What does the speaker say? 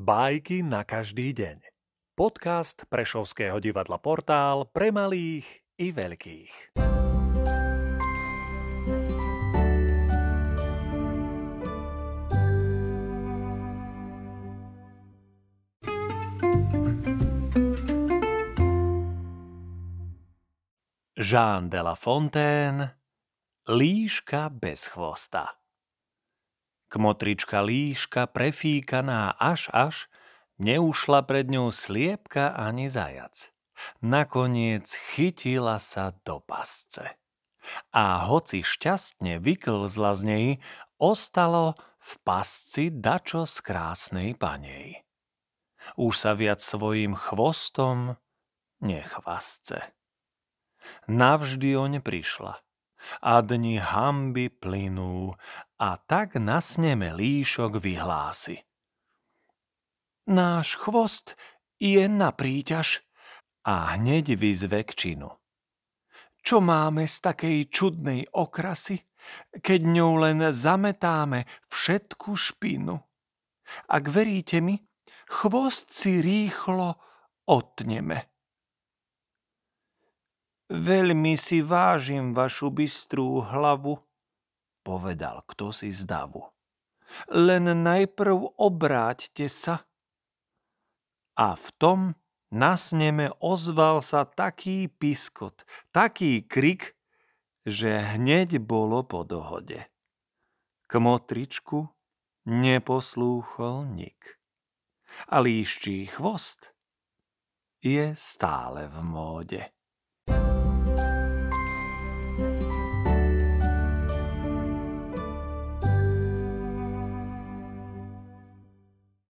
Bajky na každý deň. Podcast Prešovského divadla Portál pre malých i veľkých. Jean de la Fontaine Líška bez chvosta Kmotrička líška, prefíkaná až až, neušla pred ňou sliepka ani zajac. Nakoniec chytila sa do pasce. A hoci šťastne vyklzla z nej, ostalo v pasci dačo z krásnej panej. Už sa viac svojim chvostom nechvasce. Navždy oň prišla – a dni hamby plynú a tak nasneme líšok vyhlási. Náš chvost je na príťaž a hneď vyzve k činu. Čo máme z takej čudnej okrasy, keď ňou len zametáme všetku špinu? Ak veríte mi, chvost si rýchlo otneme. Veľmi si vážim vašu bystrú hlavu, povedal kto si z davu. Len najprv obráťte sa. A v tom na sneme ozval sa taký piskot, taký krik, že hneď bolo po dohode. Kmotričku neposlúchol nik. A líščí chvost je stále v móde.